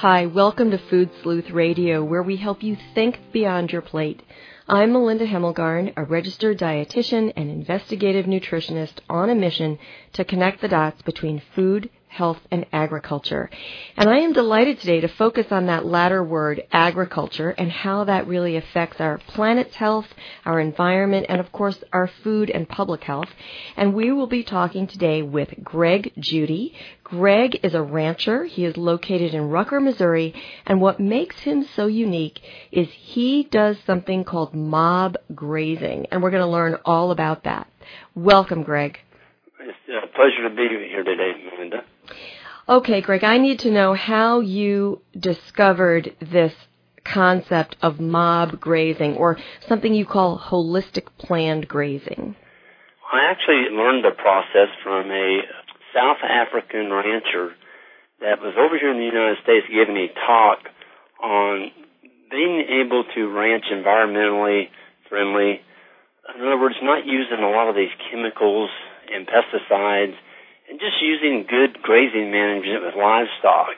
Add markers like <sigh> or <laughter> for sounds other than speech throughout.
Hi, welcome to Food Sleuth Radio, where we help you think beyond your plate. I'm Melinda Hemmelgarn, a registered dietitian and investigative nutritionist on a mission to connect the dots between food, health, and agriculture. And I am delighted today to focus on that latter word, agriculture, and how that really affects our planet's health, our environment, and of course our food and public health. And we will be talking today with Greg Judy. Greg is a rancher. He is located in Rucker, Missouri, and what makes him so unique is he does something called mob grazing, and we're going to learn all about that. Welcome, Greg. It's a pleasure to be here today, Melinda. Okay, Greg, I need to know how you discovered this concept of mob grazing or something you call holistic planned grazing. I actually learned the process from a South African rancher that was over here in the United States giving a talk on being able to ranch environmentally friendly. In other words, not using a lot of these chemicals and pesticides and just using good grazing management with livestock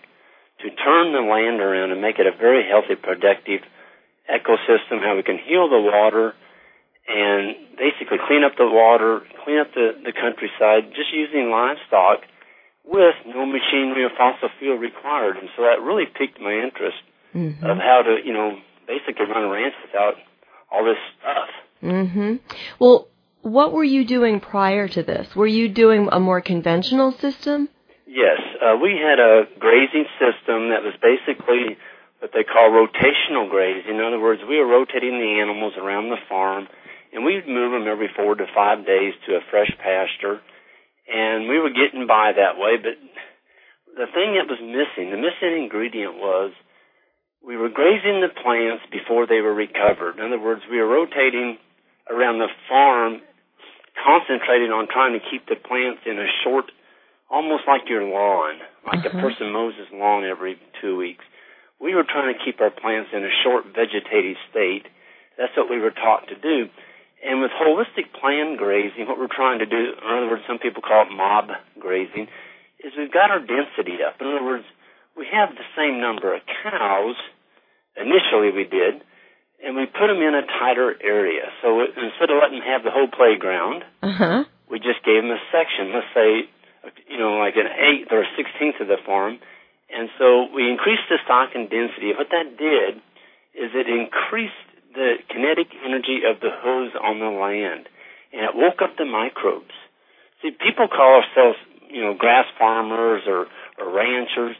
to turn the land around and make it a very healthy, productive ecosystem, how we can heal the water and basically clean up the water, clean up the, the countryside, just using livestock with no machinery or fossil fuel required. And so that really piqued my interest mm-hmm. of how to, you know, basically run a ranch without all this stuff. Mhm. Well, what were you doing prior to this? Were you doing a more conventional system? Yes, uh, we had a grazing system that was basically what they call rotational grazing. In other words, we were rotating the animals around the farm, and we'd move them every four to five days to a fresh pasture, and we were getting by that way. But the thing that was missing, the missing ingredient was we were grazing the plants before they were recovered. In other words, we were rotating around the farm concentrating on trying to keep the plants in a short, almost like your lawn, like uh-huh. a person mows his lawn every two weeks. We were trying to keep our plants in a short vegetative state. That's what we were taught to do. And with holistic planned grazing, what we're trying to do, in other words, some people call it mob grazing, is we've got our density up. In other words, we have the same number of cows, initially we did, and we put them in a tighter area. So instead of letting them have the whole playground, uh-huh. we just gave them a section. Let's say, you know, like an eighth or a sixteenth of the farm. And so we increased the stocking density. What that did is it increased the kinetic energy of the hose on the land, and it woke up the microbes. See, people call ourselves, you know, grass farmers or, or ranchers.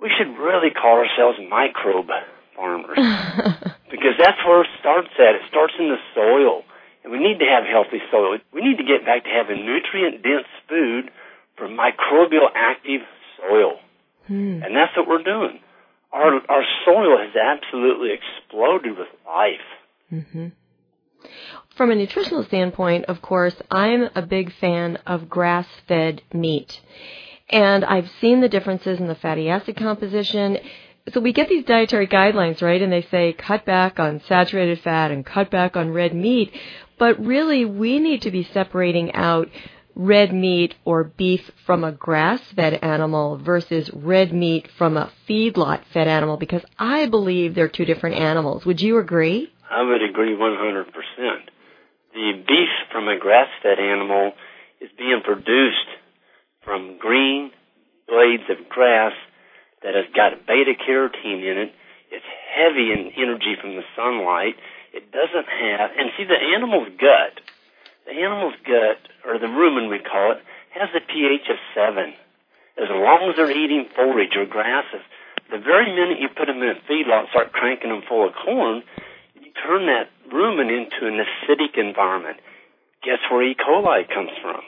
We should really call ourselves microbe farmers. <laughs> because that's where it starts at. It starts in the soil. And we need to have healthy soil. We need to get back to having nutrient dense food from microbial active soil. Hmm. And that's what we're doing. Our, our soil has absolutely exploded with life. Mm-hmm. From a nutritional standpoint, of course, I'm a big fan of grass fed meat. And I've seen the differences in the fatty acid composition so we get these dietary guidelines, right? And they say cut back on saturated fat and cut back on red meat. But really, we need to be separating out red meat or beef from a grass fed animal versus red meat from a feedlot fed animal because I believe they're two different animals. Would you agree? I would agree 100%. The beef from a grass fed animal is being produced from green blades of grass that has got beta carotene in it. It's heavy in energy from the sunlight. It doesn't have, and see the animal's gut, the animal's gut, or the rumen we call it, has a pH of 7. As long as they're eating forage or grasses, the very minute you put them in a feedlot start cranking them full of corn, you turn that rumen into an acidic environment. Guess where E. coli comes from?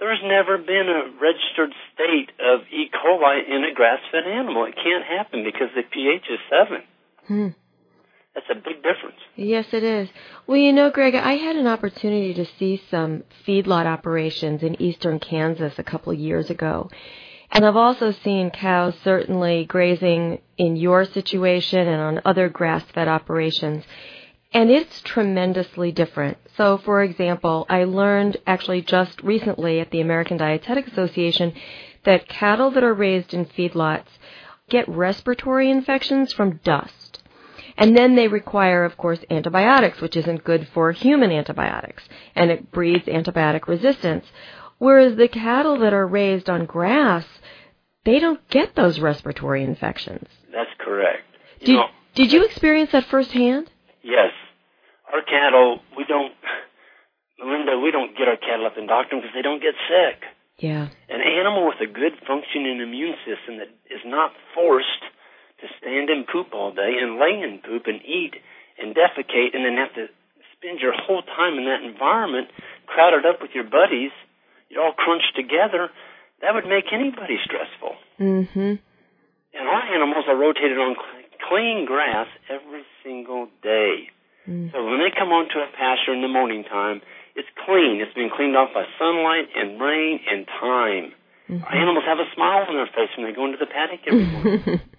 There's never been a registered state of E. coli in a grass-fed animal. It can't happen because the pH is 7. Hmm. That's a big difference. Yes, it is. Well, you know, Greg, I had an opportunity to see some feedlot operations in eastern Kansas a couple of years ago. And I've also seen cows certainly grazing in your situation and on other grass fed operations. And it's tremendously different. So, for example, I learned actually just recently at the American Dietetic Association that cattle that are raised in feedlots get respiratory infections from dust. And then they require, of course, antibiotics, which isn't good for human antibiotics, and it breeds antibiotic resistance. Whereas the cattle that are raised on grass, they don't get those respiratory infections. That's correct. You did, know, did you experience that firsthand? Yes. Our cattle, we don't, Melinda, we don't get our cattle up and doctor them because they don't get sick. Yeah. An animal with a good functioning immune system that is not forced to stand and poop all day and lay and poop and eat and defecate and then have to spend your whole time in that environment crowded up with your buddies, you're all crunched together, that would make anybody stressful. Mhm. And our animals are rotated on clean grass every single day. Mm. So when they come onto a pasture in the morning time, it's clean. It's been cleaned off by sunlight and rain and time. Mm-hmm. Animals have a smile on their face when they go into the paddock every morning. <laughs>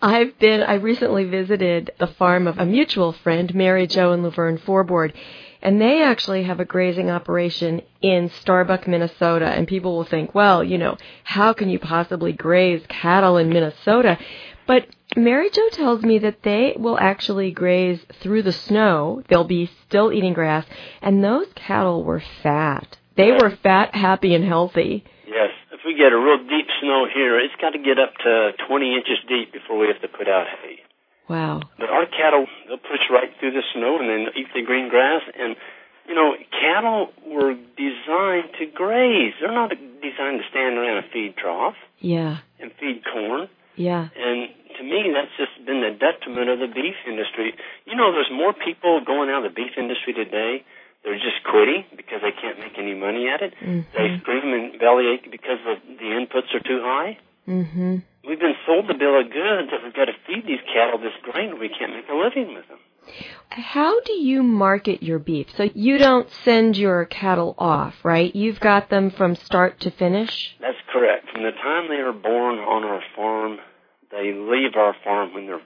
I've been, I recently visited the farm of a mutual friend, Mary Jo and Laverne Forbord, and they actually have a grazing operation in Starbuck, Minnesota. And people will think, well, you know, how can you possibly graze cattle in Minnesota? But Mary Jo tells me that they will actually graze through the snow. They'll be still eating grass, and those cattle were fat. They were fat, happy, and healthy. Yes. If we get a real deep snow here, it's got to get up to 20 inches deep before we have to put out hay. Wow. But our cattle, they'll push right through the snow and then eat the green grass. And, you know, cattle were designed to graze. They're not designed to stand around a feed trough. Yeah. And feed corn. Yeah. And to me, that's just been the detriment of the beef industry. You know, there's more people going out of the beef industry today. They're just quitting because they can't make any money at it. Mm-hmm. They scream and bellyache because the, the inputs are too high. Mm-hmm. We've been sold the bill of goods that we've got to feed these cattle this grain. We can't make a living with them. How do you market your beef? So you don't send your cattle off, right? You've got them from start to finish? That's correct. From the time they are born on our farm, they leave our farm when they're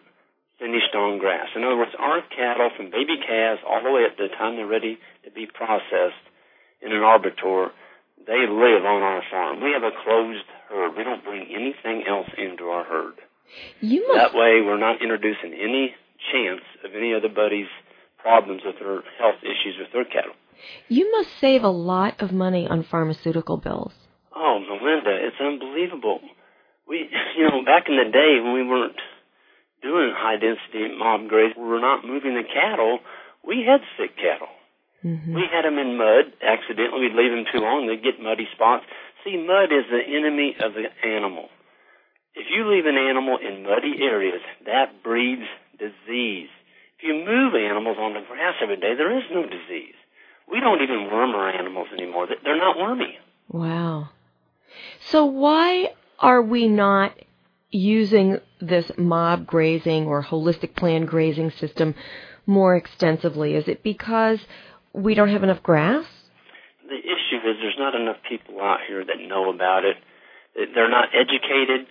finished on grass. In other words, our cattle from baby calves all the way up to the time they're ready to be processed in an abattoir, they live on our farm. We have a closed herd. We don't bring anything else into our herd. You must... That way we're not introducing any chance of any other buddy's problems with their health issues with their cattle. You must save a lot of money on pharmaceutical bills. Oh, Melinda, it's unbelievable. We, <laughs> you know, back in the day when we weren't doing high density mob graze, we were not moving the cattle. We had sick cattle. Mm-hmm. We had them in mud accidentally. We'd leave them too long; they'd get muddy spots. See, mud is the enemy of the animal. If you leave an animal in muddy areas, that breeds disease. If you move animals on the grass every day, there is no disease. We don't even worm our animals anymore. They're not wormy. Wow. So why are we not using this mob grazing or holistic plan grazing system more extensively? Is it because we don't have enough grass? The issue is there's not enough people out here that know about it. They're not educated.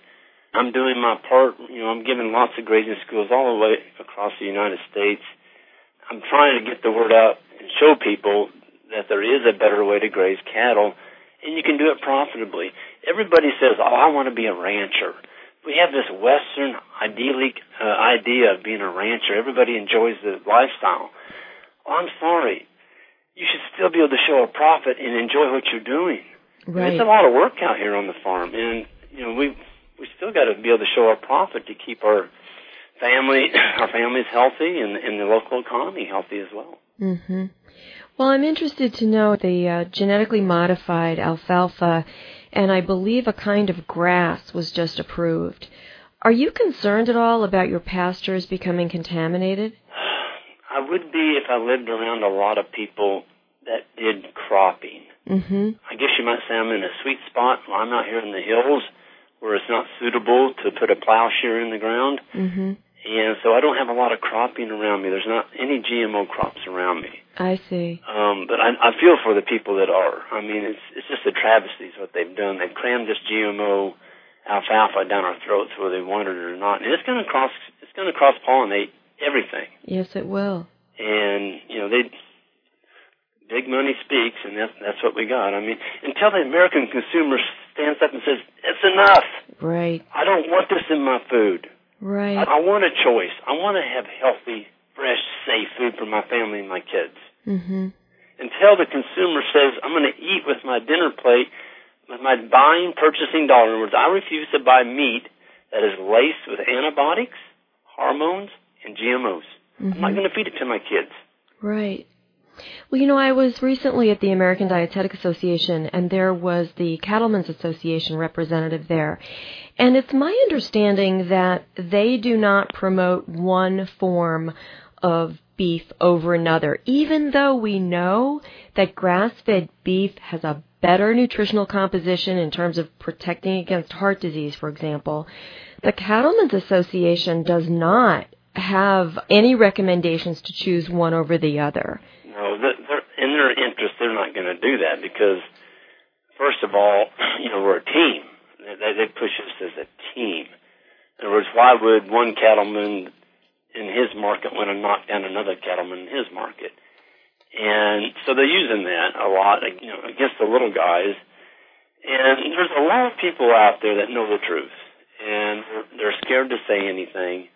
I'm doing my part. You know, I'm giving lots of grazing schools all the way across the United States. I'm trying to get the word out and show people that there is a better way to graze cattle, and you can do it profitably. Everybody says, "Oh, I want to be a rancher." We have this Western idyllic uh, idea of being a rancher. Everybody enjoys the lifestyle. Oh, I'm sorry. You should still be able to show a profit and enjoy what you're doing. Right. It's a lot of work out here on the farm, and you know we we still got to be able to show our profit to keep our family, <clears throat> our families healthy, and, and the local economy healthy as well. Mm-hmm. Well, I'm interested to know the uh, genetically modified alfalfa, and I believe a kind of grass was just approved. Are you concerned at all about your pastures becoming contaminated? I would be if I lived around a lot of people that did cropping. Mm-hmm. I guess you might say I'm in a sweet spot. Well, I'm out here in the hills where it's not suitable to put a plowshare in the ground. Mm-hmm. and so I don't have a lot of cropping around me. There's not any GMO crops around me. I see. Um, but I, I feel for the people that are. I mean, it's it's just a travesty is what they've done. They've crammed this GMO alfalfa down our throats, whether they want it or not, and it's going to cross it's going to cross pollinate everything. Yes, it will. And you know they big money speaks, and that's that's what we got. I mean, until the American consumer stands up and says it's enough. Right. I don't want this in my food. Right. I, I want a choice. I want to have healthy, fresh, safe food for my family and my kids. Mhm. Until the consumer says, I'm going to eat with my dinner plate, with my buying, purchasing dollar. In other words, I refuse to buy meat that is laced with antibiotics, hormones, and GMOs. I'm not Mhm. going to feed it to my kids. Right. Well, you know, I was recently at the American Dietetic Association, and there was the Cattlemen's Association representative there. And it's my understanding that they do not promote one form of beef over another, even though we know that grass fed beef has a better nutritional composition in terms of protecting against heart disease, for example. The Cattlemen's Association does not have any recommendations to choose one over the other. No, they're, in their interest, they're not going to do that because, first of all, <clears throat> you know, we're a team. They, they push us as a team. In other words, why would one cattleman in his market want to knock down another cattleman in his market? And so they're using that a lot, you know, against the little guys. And there's a lot of people out there that know the truth, and they're scared to say anything.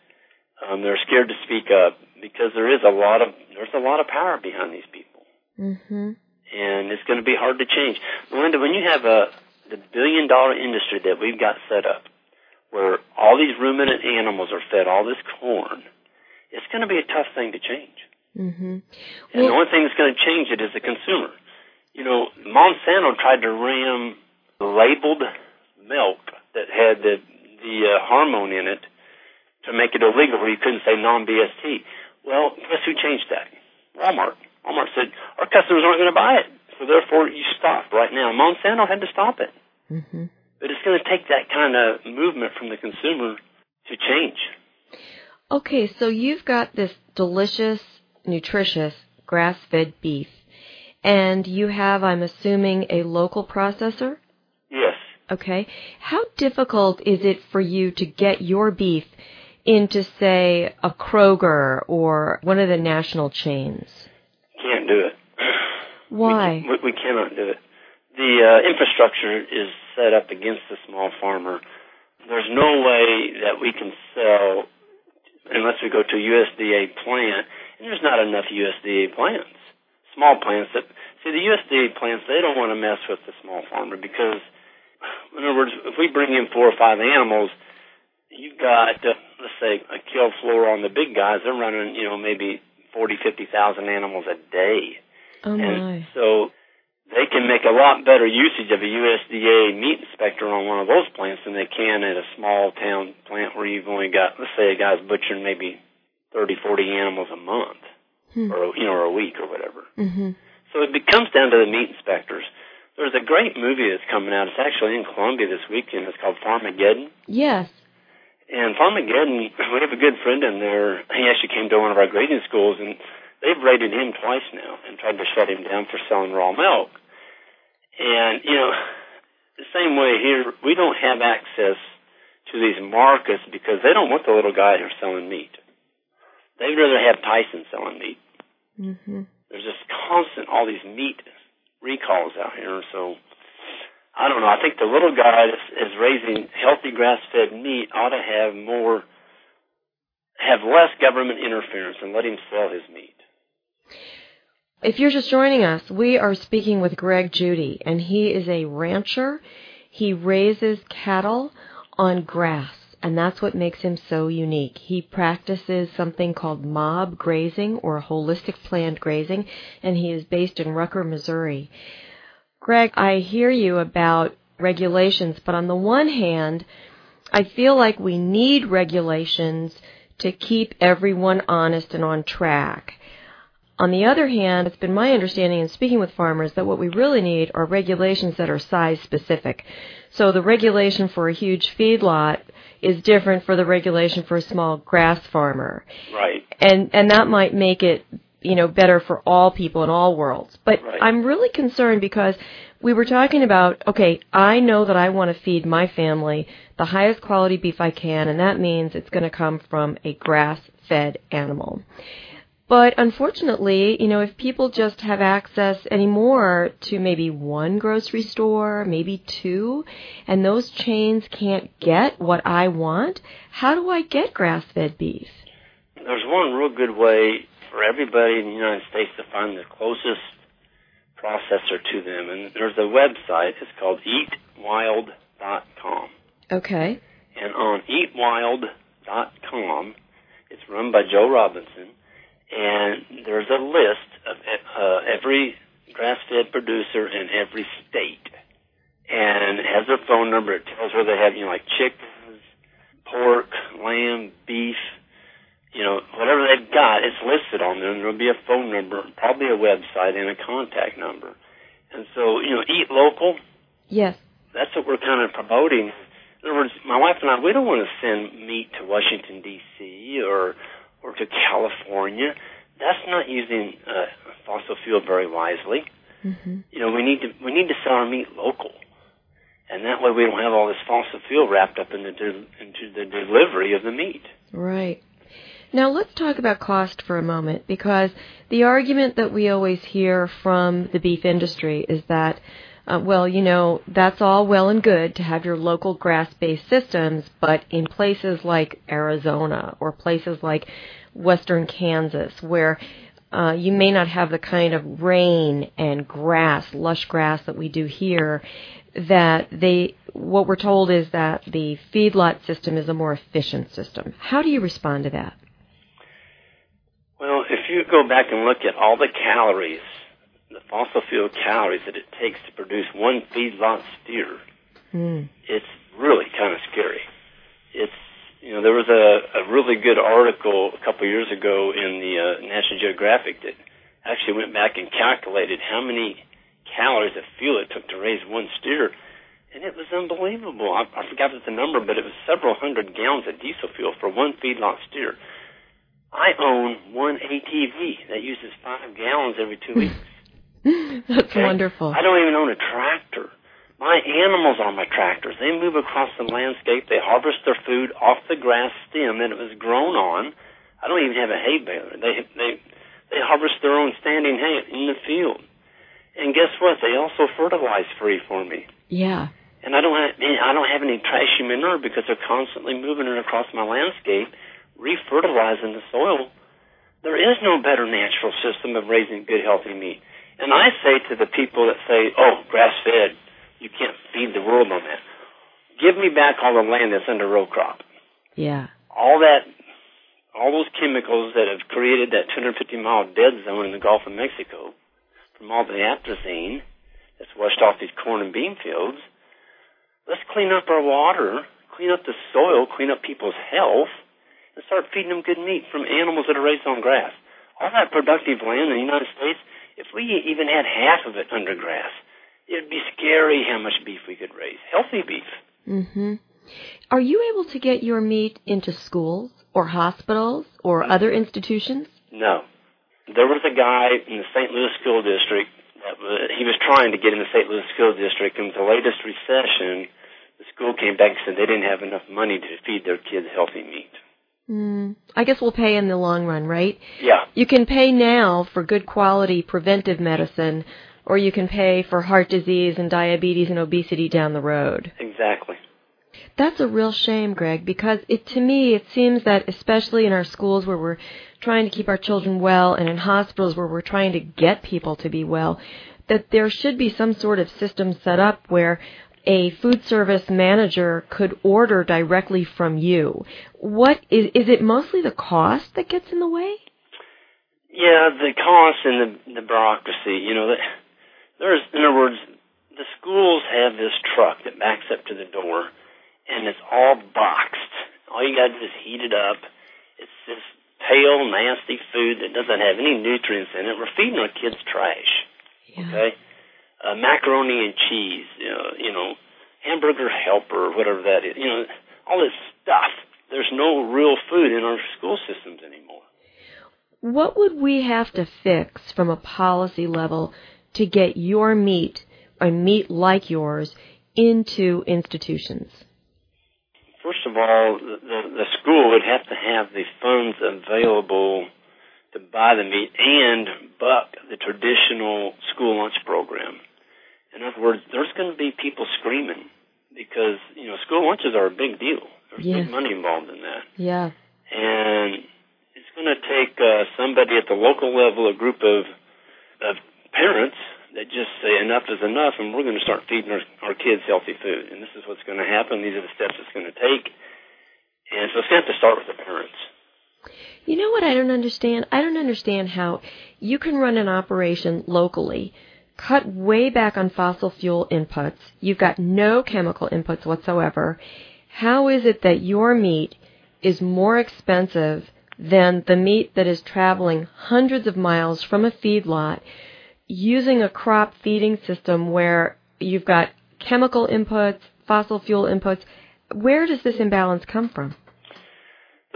Um, they're scared to speak up because there is a lot of there's a lot of power behind these people, Mhm. and it's going to be hard to change. Melinda, when you have a the billion dollar industry that we've got set up, where all these ruminant animals are fed all this corn, it's going to be a tough thing to change. Mhm. And the only thing that's going to change it is the consumer. You know, Monsanto tried to ram labeled milk that had the the uh, hormone in it to make it illegal, where you couldn't say non-BST. Well, guess who changed that? Walmart. Walmart said our customers aren't going to buy it, so therefore you stop right now. Monsanto had to stop it, mhm. but it's going to take that kind of movement from the consumer to change. Okay, so you've got this delicious, nutritious grass-fed beef, and you have, I'm assuming, a local processor. Yes. Okay, how difficult is it for you to get your beef into, say, a Kroger or one of the national chains? Can't do it. Why? We, we cannot do it. The uh, infrastructure is set up against the small farmer. There's no way that we can sell unless we go to a USDA plant, and there's not enough USDA plants. Small plants that see the USDA plants, they don't want to mess with the small farmer because, in other words, if we bring in four or five animals, you've got uh, let's say a kill floor on the big guys. They're running, you know, maybe forty, fifty thousand animals a day. Oh And my. so they can make a lot better usage of a USDA meat inspector on one of those plants than they can at a small town plant where you've only got, let's say a guy's butchering maybe thirty, forty animals a month Hmm. or, you know, or a week or whatever. Mhm. So it comes down to the meat inspectors. There's a great movie that's coming out. It's actually in Columbia this weekend. It's called Farmageddon. Yes. And Farmageddon, we have a good friend in there. He actually came to one of our grazing schools, and they've raided him twice now and tried to shut him down for selling raw milk. And, you know, the same way here, we don't have access to these markets because they don't want the little guy who's selling meat. They'd rather have Tyson selling meat. Mhm. There's just constant, all these meat recalls out here, so I don't know. I think the little guy that's is raising healthy grass-fed meat ought to have more, have less government interference and let him sell his meat. If you're just joining us, we are speaking with Greg Judy, and he is a rancher. He raises cattle on grass, and that's what makes him so unique. He practices something called mob grazing or holistic planned grazing, and he is based in Rucker, Missouri. Greg, I hear you about regulations, but on the one hand, I feel like we need regulations to keep everyone honest and on track. On the other hand, it's been my understanding in speaking with farmers that what we really need are regulations that are size specific. So the regulation for a huge feedlot is different for the regulation for a small grass farmer. Right. And and that might make it you know better for all people in all worlds. But right. I'm really concerned because we were talking about okay, I know that I want to feed my family the highest quality beef I can and that means it's going to come from a grass-fed animal. But unfortunately, you know, if people just have access anymore to maybe one grocery store, maybe two, and those chains can't get what I want, how do I get grass-fed beef? There's one real good way for everybody in the United States to find the closest processor to them, and there's a website. It's called eatwild.com. Okay. And on eatwild.com, it's run by Jo Robinson and there's a list of uh, every grass-fed producer in every state, and it has their phone number. It tells where they have, you know, like chickens, pork, lamb, beef, you know, whatever they've got, it's listed on there. And there'll be a phone number, probably a website, and a contact number. And so, you know, eat local. Yes. That's what we're kind of promoting. In other words, my wife and I, we don't want to send meat to Washington D.C. or or to California, that's not using uh, fossil fuel very wisely. Mm-hmm. You know, we need to we need to sell our meat local, and that way we don't have all this fossil fuel wrapped up in the de- into the delivery of the meat. Right. Now let's talk about cost for a moment because the argument that we always hear from the beef industry is that uh, well, you know, that's all well and good to have your local grass based systems, but in places like Arizona or places like western Kansas, where uh, you may not have the kind of rain and grass, lush grass that we do here, that they, what we're told is that the feedlot system is a more efficient system. How do you respond to that? You go back and look at all the calories the fossil fuel calories that it takes to produce one feedlot steer, mm. it's really kind of scary. It's you know there was a, a really good article a couple of years ago in the uh, National Geographic that actually went back and calculated how many calories of fuel it took to raise one steer, and it was unbelievable. I, I forgot the number, but it was several hundred gallons of diesel fuel for one feedlot steer. I own one ATV that uses five gallons every two weeks. <laughs> That's okay? wonderful. I don't even own a tractor. My animals are my tractors. They move across the landscape. They harvest their food off the grass stem that it was grown on. I don't even have a hay baler. They they they harvest their own standing hay in the field. And guess what? They also fertilize free for me. Yeah. And I don't have I don't have any trashy manure because they're constantly moving it across my landscape, refertilizing the soil. There is no better natural system of raising good healthy meat. And I say to the people that say, oh, grass fed, you can't feed the world on that. Give me back all the land that's under row crop. Yeah. All that, all those chemicals that have created that 250 mile dead zone in the Gulf of Mexico from all the atrazine that's washed off these corn and bean fields. Let's clean up our water, clean up the soil, clean up people's health, and start feeding them good meat from animals that are raised on grass. All that productive land in the United States if we even had half of it under grass, it'd be scary how much beef we could raise. Healthy beef. Mm-hmm. Are you able to get your meat into schools or hospitals or other institutions? No. There was a guy in the St. Louis School District that was, he was trying to get in the St. Louis School District, and with the latest recession, the school came back and said they didn't have enough money to feed their kids healthy meat. Mm, I guess we'll pay in the long run, right? Yeah. You can pay now for good quality preventive medicine, or you can pay for heart disease and diabetes and obesity down the road. Exactly. That's a real shame, Greg, because it to me it seems that especially in our schools where we're trying to keep our children well and in hospitals where we're trying to get people to be well, that there should be some sort of system set up where a food service manager could order directly from you. What is is it mostly the cost that gets in the way? Yeah, the cost and the the bureaucracy. You know, there's in other words, the schools have this truck that backs up to the door, and it's all boxed. All you got to do is heat it up. It's this pale, nasty food that doesn't have any nutrients in it. We're feeding our kids trash. Yeah. Okay, uh, macaroni and cheese, you know, you know, hamburger helper, whatever that is. You know, all this stuff. There's no real food in our school systems anymore. What would we have to fix from a policy level to get your meat or meat like yours into institutions? First of all, the, the, the school would have to have the funds available to buy the meat and buck the traditional school lunch program. In other words, there's going to be people screaming because you know school lunches are a big deal. There's Yes. big money involved in that, Yeah. and it's going to take uh, somebody at the local level, a group of of parents that just say enough is enough, and we're going to start feeding our, our kids healthy food. And this is what's going to happen. These are the steps it's going to take. And so it's going to have to start with the parents. You know what I don't understand? I don't understand how you can run an operation locally, cut way back on fossil fuel inputs. You've got no chemical inputs whatsoever. How is it that your meat is more expensive than the meat that is traveling hundreds of miles from a feedlot using a crop feeding system where you've got chemical inputs, fossil fuel inputs? Where does this imbalance come from?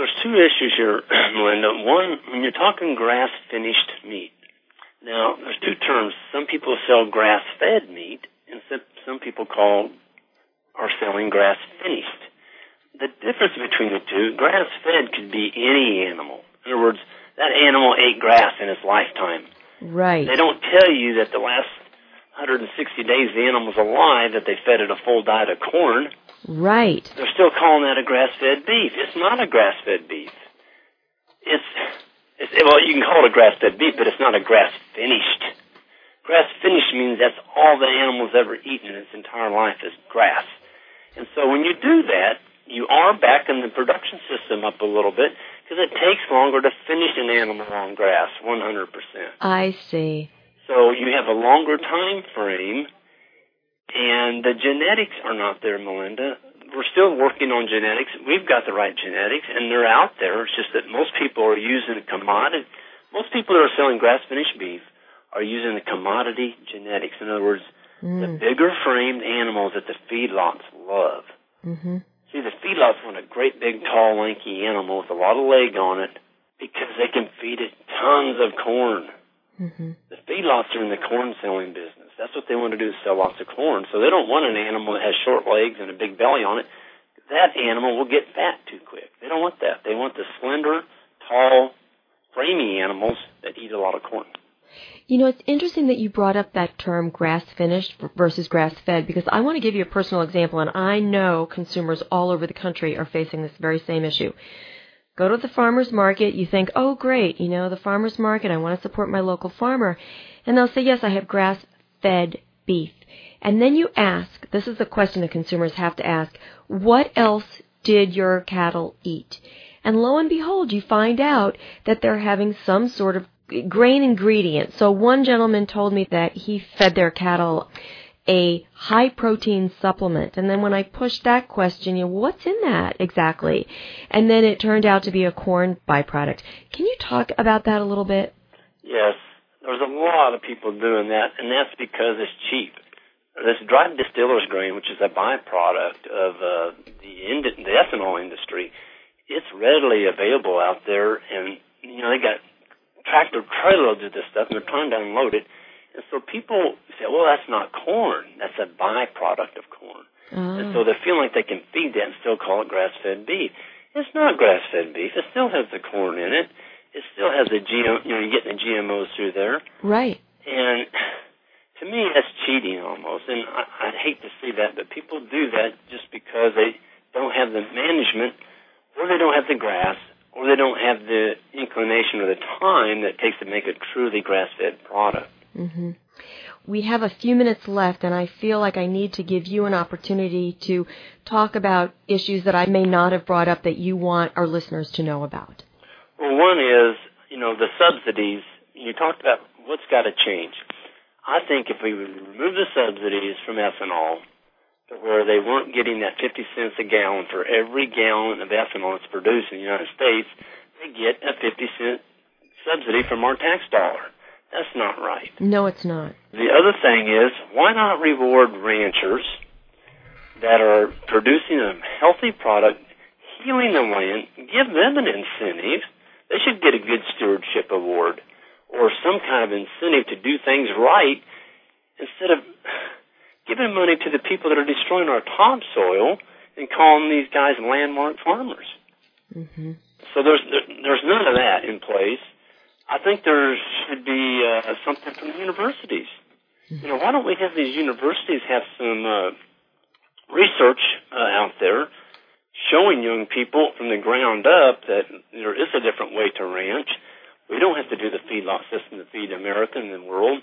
There's two issues here, <clears throat> Melinda. One, when you're talking grass finished meat. Now, there's two terms. Some people sell grass fed meat, and some, some people call are selling grass finished. The difference between the two, grass fed could be any animal. In other words, that animal ate grass in its lifetime. Right. They don't tell you that the last 160 days the animal's alive, that they fed it a full diet of corn. Right. They're still calling that a grass-fed beef. It's not a grass-fed beef. It's, it's well, you can call it a grass-fed beef, but it's not a grass-finished. Grass-finished means that's all the animal's ever eaten in its entire life is grass. And so when you do that, you are backing the production system up a little bit because it takes longer to finish an animal on grass, 100%. I see. So you have a longer time frame, and the genetics are not there, Melinda. We're still working on genetics. We've got the right genetics, and they're out there. It's just that most people are using a commodity. Most people that are selling grass-finished beef are using the commodity genetics. In other words, the bigger framed animals that the feedlots love. Mhm. See, the feedlots want a great big, tall, lanky animal with a lot of leg on it because they can feed it tons of corn. Mhm. The feedlots are in the corn selling business. That's what they want to do is sell lots of corn. So they don't want an animal that has short legs and a big belly on it. That animal will get fat too quick. They don't want that. They want the slender, tall, framey animals that eat a lot of corn. You know, it's interesting that you brought up that term grass finished versus grass fed because I want to give you a personal example, and I know consumers all over the country are facing this very same issue. Go to the farmer's market, you think, oh, great, you know, the farmer's market, I want to support my local farmer. And they'll say, yes, I have grass fed beef. And then you ask, this is the question that consumers have to ask, what else did your cattle eat? And lo and behold, you find out that they're having some sort of grain ingredient. So one gentleman told me that he fed their cattle a high protein supplement. And then when I pushed that question, you know, what's in that exactly? And then it turned out to be a corn byproduct. Can you talk about that a little bit? Yes, there's a lot of people doing that, and that's because it's cheap. This dried distiller's grain, which is a byproduct of uh, the, ind- the ethanol industry, it's readily available out there, and you know they got tractor trailerloads of this stuff, and they're trying to unload it. And so people say, well, that's not corn. That's a byproduct of corn. And so they feel like they can feed that and still call it grass-fed beef. It's not grass-fed beef. It still has the corn in it. It still has the GM, you know, you're getting the GMOs through there. Right. And to me, that's cheating almost. And I, I'd hate to see that, but people do that just because they don't have the management, or they don't have the grass, or they don't have the inclination or the time that it takes to make a truly grass-fed product. hmm We have a few minutes left, and I feel like I need to give you an opportunity to talk about issues that I may not have brought up that you want our listeners to know about. Well, one is, you know, the subsidies. You talked about what's got to change. I think if we would remove the subsidies from ethanol, where they weren't getting that 50 cents a gallon for every gallon of ethanol that's produced in the United States, they get a 50 cent subsidy from our tax dollar. That's not right. No, it's not. The other thing is, why not reward ranchers that are producing a healthy product, healing the land, give them an incentive. They should get a good stewardship award or some kind of incentive to do things right instead of giving money to the people that are destroying our topsoil and calling these guys landmark farmers. Mm-hmm. So there's there's none of that in place. I think there should be uh, something from the universities. You know, why don't we have these universities have some uh, research uh, out there showing young people from the ground up that there is a different way to ranch. We don't have to do the feedlot system to feed America and the world.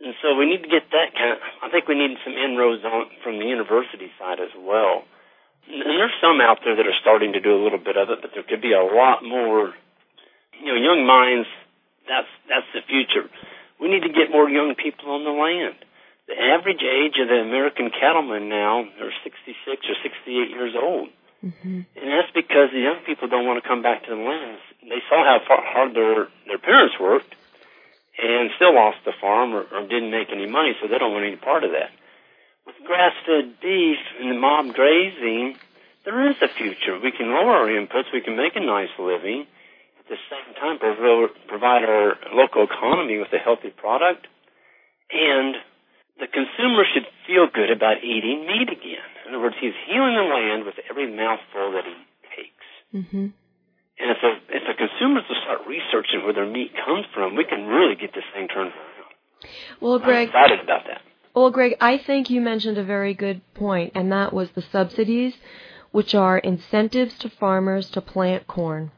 And so we need to get that kind of, I think we need some inroads on from the university side as well. And there's some out there that are starting to do a little bit of it, but there could be a lot more, you know, young minds, that's, that's the future. We need to get more young people on the land. The average age of the American cattlemen now are 66 or 68 years old. Mm-hmm. And that's because the young people don't want to come back to the lands. They saw how far, hard their, their parents worked and still lost the farm or, or didn't make any money, so they don't want any part of that. With grass-fed beef and the mob grazing, there is a future. We can lower our inputs, we can make a nice living, at the same time provide our local economy with a healthy product, and the consumer should feel good about eating meat again. In other words, he's healing the land with every mouthful that he takes. Mm-hmm. And if the, if the consumers will start researching where their meat comes from, we can really get this thing turned around. Well, Greg, I'm excited about that. Well, Greg, I think you mentioned a very good point, and that was the subsidies, which are incentives to farmers to plant corn.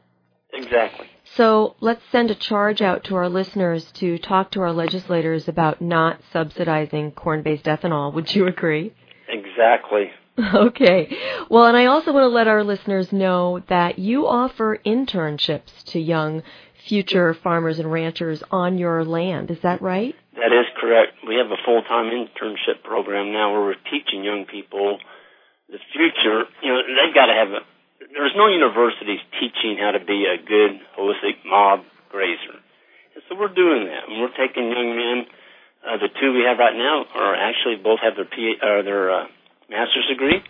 Exactly. So let's send a charge out to our listeners to talk to our legislators about not subsidizing corn based ethanol. Would you agree? Exactly. <laughs> Okay. Well, and I also want to let our listeners know that you offer internships to young future farmers and ranchers on your land. Is that right? That is correct. We have a full time internship program now where we're teaching young people the future. You know, they've got to have a there's no universities teaching how to be a good holistic mob grazer. And so we're doing that. And we're taking young men. Uh, the two we have right now are actually both have their P, uh, their uh, master's degree,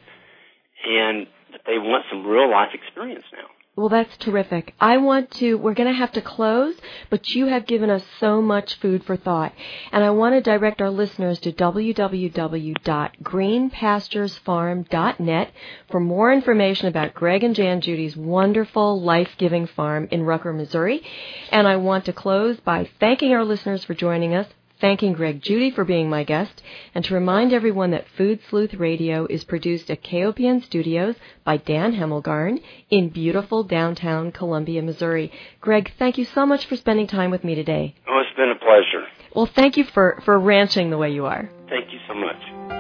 and they want some real life experience now. Well, that's terrific. I want to, we're going to have to close, but you have given us so much food for thought. And I want to direct our listeners to www.greenpasturesfarm.net for more information about Greg and Jan Judy's wonderful, life giving farm in Rucker, Missouri. And I want to close by thanking our listeners for joining us thanking Greg Judy for being my guest, and to remind everyone that Food Sleuth Radio is produced at KOPN Studios by Dan Hemmelgarn in beautiful downtown Columbia, Missouri. Greg, thank you so much for spending time with me today. Oh, it's been a pleasure. Well, thank you for, for ranching the way you are. Thank you so much.